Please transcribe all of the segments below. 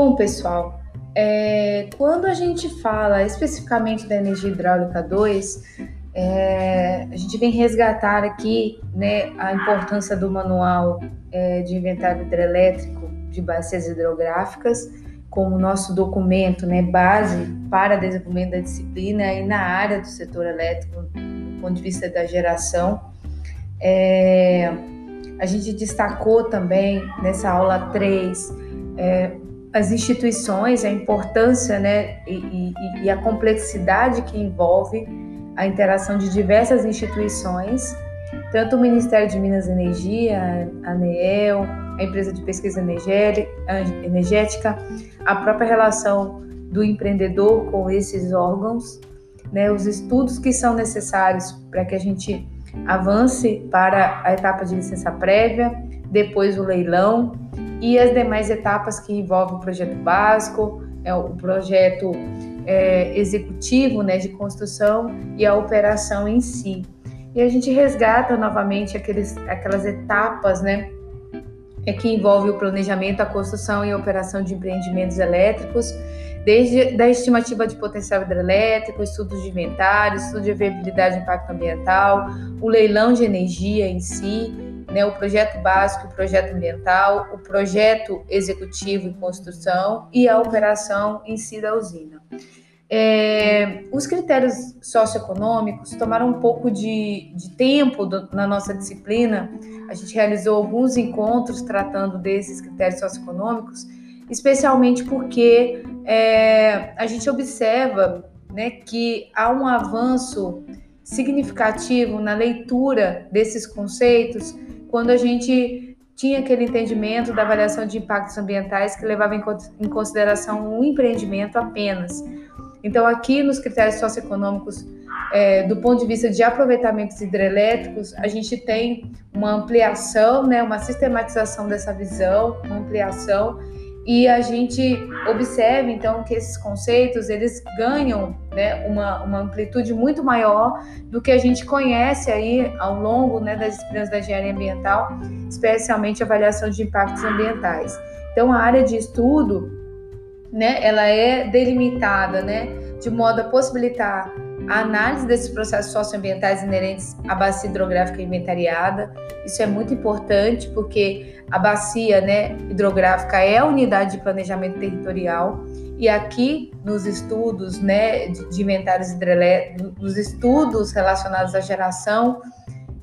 Bom, pessoal, é, quando a gente fala especificamente da energia hidráulica 2, é, a gente vem resgatar aqui né, a importância do manual é, de inventário hidrelétrico de bacias hidrográficas como nosso documento, né, base para desenvolvimento da disciplina e na área do setor elétrico, do ponto de vista da geração. É, a gente destacou também nessa aula 3 é, as instituições, a importância né, e, e, e, a complexidade que envolve a interação de diversas instituições, tanto o Ministério de Minas e Energia, a ANEEL, a empresa de pesquisa energética, a própria relação do empreendedor com esses órgãos, né, os estudos que são necessários para que a gente avance para a etapa de licença prévia, depois o leilão e as demais etapas que envolvem o projeto básico, é, o projeto é, executivo né, de construção e a operação em si. E a gente resgata novamente aqueles, aquelas etapas né, é que envolve o planejamento, a construção e a operação de empreendimentos elétricos, desde da estimativa de potencial hidrelétrico, estudos de inventário, estudo de viabilidade e impacto ambiental, o leilão de energia em si, né, o projeto básico, o projeto ambiental, o projeto executivo e construção e a operação em si da usina. É, os critérios socioeconômicos tomaram um pouco de, de tempo do, na nossa disciplina. A gente realizou alguns encontros tratando desses critérios socioeconômicos, especialmente porque é, a gente observa né, que há um avanço significativo na leitura desses conceitos quando a gente tinha aquele entendimento da avaliação de impactos ambientais que levava em consideração um empreendimento apenas. Então, aqui nos critérios socioeconômicos, é, do ponto de vista de aproveitamentos hidrelétricos, a gente tem uma ampliação, né, uma sistematização dessa visão, uma ampliação e a gente observa então que esses conceitos eles ganham né, uma, uma amplitude muito maior do que a gente conhece aí ao longo né, das disciplinas da engenharia ambiental, especialmente avaliação de impactos ambientais. Então a área de estudo, né, ela é delimitada, né, de modo a possibilitar a análise desses processos socioambientais inerentes à bacia hidrográfica inventariada. Isso é muito importante porque a bacia né, hidrográfica é a unidade de planejamento territorial e aqui nos estudos né, de, inventários hidrelétricos, nos estudos relacionados à geração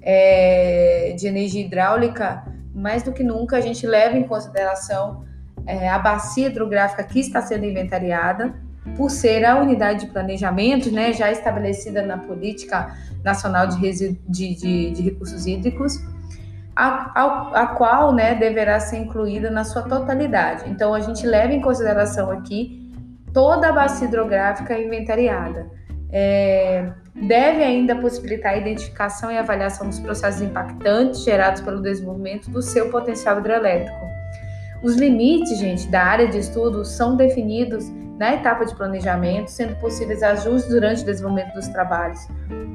é, de energia hidráulica, mais do que nunca a gente leva em consideração é, a bacia hidrográfica que está sendo inventariada por ser a unidade de planejamento né, já estabelecida na Política Nacional de, de, de, de Recursos Hídricos, a, a, a qual né, deverá ser incluída na sua totalidade. Então, a gente leva em consideração aqui toda a bacia hidrográfica inventariada. É, deve ainda possibilitar a identificação e avaliação dos processos impactantes gerados pelo desenvolvimento do seu potencial hidrelétrico. Os limites, gente, da área de estudo são definidos na etapa de planejamento, sendo possíveis ajustes durante o desenvolvimento dos trabalhos.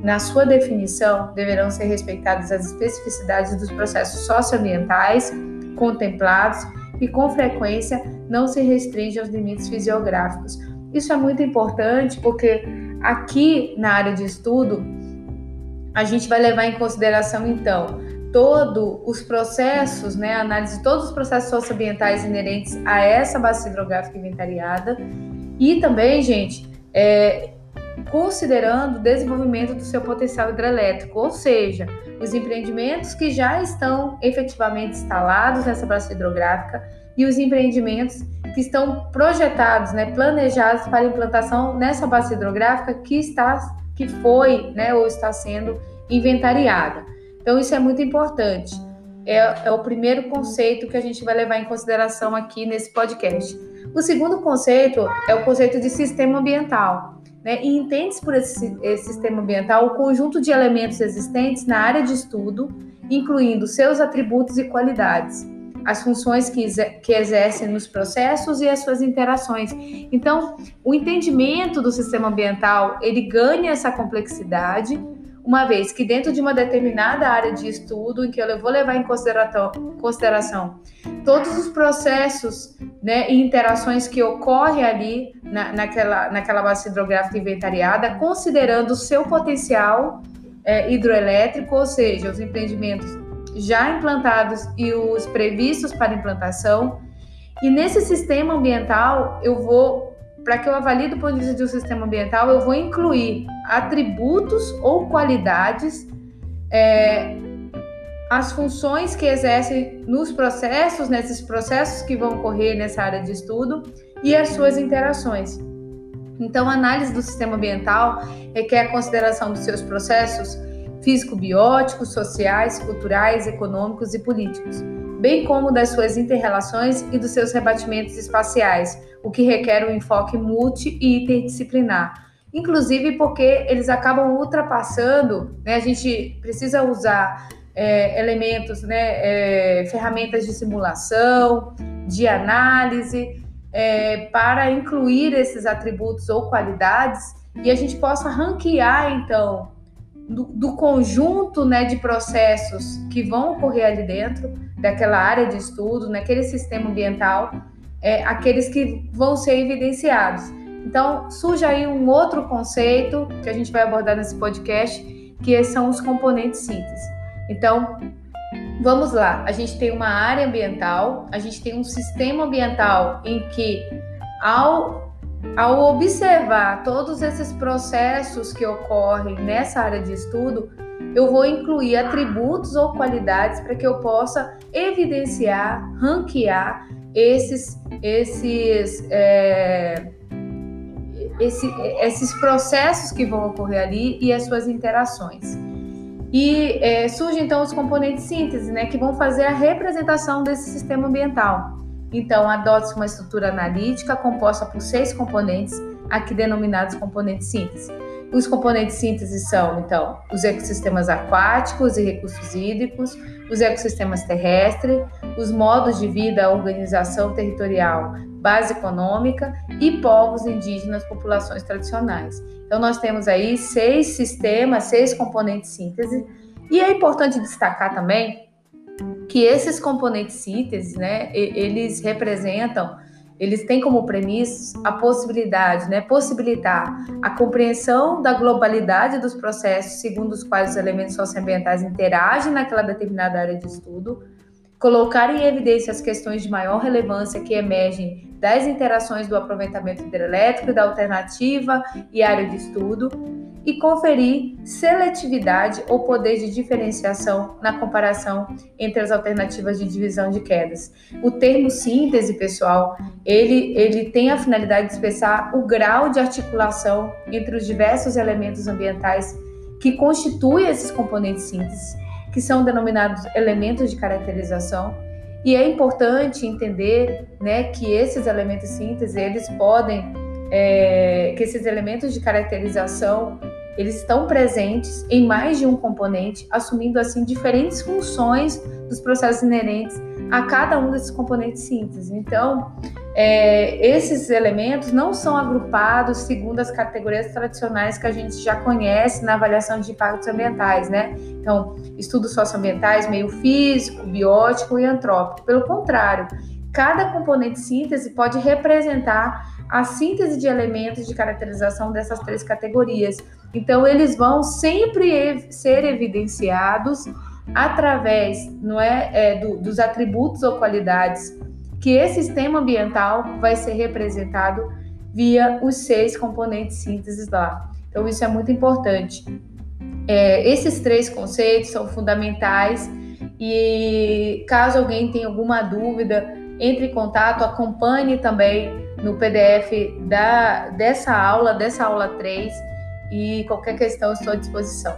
Na sua definição, deverão ser respeitadas as especificidades dos processos socioambientais contemplados e, com frequência, não se restringe aos limites fisiográficos. Isso é muito importante porque aqui na área de estudo, a gente vai levar em consideração, então, todos os processos, né, a análise de todos os processos socioambientais inerentes a essa bacia hidrográfica inventariada e também, gente, é, considerando o desenvolvimento do seu potencial hidrelétrico, ou seja, os empreendimentos que já estão efetivamente instalados nessa bacia hidrográfica e os empreendimentos que estão projetados, né, planejados para implantação nessa bacia hidrográfica que está, que foi, né, ou está sendo inventariada. Então, isso é muito importante. É, é, o primeiro conceito que a gente vai levar em consideração aqui nesse podcast. O segundo conceito é o conceito de sistema ambiental. Né? E entende-se por esse, esse sistema ambiental o conjunto de elementos existentes na área de estudo, incluindo seus atributos e qualidades, as funções que, que exercem nos processos e as suas interações. Então, o entendimento do sistema ambiental ele ganha essa complexidade uma vez que dentro de uma determinada área de estudo, em que eu vou levar em consideração, todos os processos né, e interações que ocorrem ali na, naquela, naquela base hidrográfica inventariada, considerando o seu potencial é, hidroelétrico, ou seja, os empreendimentos já implantados e os previstos para implantação. E nesse sistema ambiental, eu vou, para que eu avalie do ponto de vista do sistema ambiental, eu vou incluir atributos ou qualidades, é, as funções que exercem nos processos, nesses processos que vão ocorrer nessa área de estudo e as suas interações. Então, a análise do sistema ambiental requer a consideração dos seus processos físico-bióticos, sociais, culturais, econômicos e políticos, bem como das suas interrelações e dos seus rebatimentos espaciais, o que requer um enfoque multi e interdisciplinar. Inclusive porque eles acabam ultrapassando, né? a gente precisa usar é, elementos, né, é, ferramentas de simulação, de análise, é, para incluir esses atributos ou qualidades e a gente possa ranquear, então, do, do, conjunto né, de processos que vão ocorrer ali dentro daquela área de estudo, naquele sistema ambiental, é, aqueles que vão ser evidenciados. Então, surge aí um outro conceito que a gente vai abordar nesse podcast, que são os componentes síntese. Então, vamos lá. A gente tem uma área ambiental, a gente tem um sistema ambiental em que, ao, ao observar todos esses processos que ocorrem nessa área de estudo, eu vou incluir atributos ou qualidades para que eu possa evidenciar, ranquear esses, esses, é, esse, esses processos que vão ocorrer ali e as suas interações. E é, surgem então os componentes síntese, né, que vão fazer a representação desse sistema ambiental. Então, adota-se uma estrutura analítica composta por seis componentes, aqui denominados componentes síntese. Os componentes síntese são, então, os ecossistemas aquáticos e recursos hídricos, os ecossistemas terrestres, os modos de vida, organização territorial, base econômica e povos indígenas, populações tradicionais. Então, nós temos aí seis sistemas, seis componentes síntese, e é importante destacar também que esses componentes síntese, né, eles representam eles têm como premissa a possibilidade, né, possibilitar a compreensão da globalidade dos processos segundo os quais os elementos socioambientais interagem naquela determinada área de estudo, colocar em evidência as questões de maior relevância que emergem das interações do aproveitamento hidrelétrico da alternativa e área de estudo, e conferir seletividade ou poder de diferenciação na comparação entre as alternativas de divisão de quedas. O termo síntese, pessoal, ele, ele tem a finalidade de expressar o grau de articulação entre os diversos elementos ambientais que constituem esses componentes síntese, que são denominados elementos de caracterização. E é importante entender né, que esses elementos síntese, eles podem, é, que esses elementos de caracterização, eles estão presentes em mais de um componente, assumindo assim diferentes funções dos processos inerentes a cada um desses componentes síntese. Então, é, esses elementos não são agrupados segundo as categorias tradicionais que a gente já conhece na avaliação de impactos ambientais, né? Então, estudos socioambientais, meio físico, biótico e antrópico. Pelo contrário, cada componente síntese pode representar a síntese de elementos de caracterização dessas três categorias. Então, eles vão sempre ser evidenciados através não é, é do, dos atributos ou qualidades que esse sistema ambiental vai ser representado via os seis componentes sínteses lá. Então, isso é muito importante. É, esses três conceitos são fundamentais e caso alguém tenha alguma dúvida, entre em contato, acompanhe também no PDF da, dessa aula, dessa aula 3, e qualquer questão estou à disposição.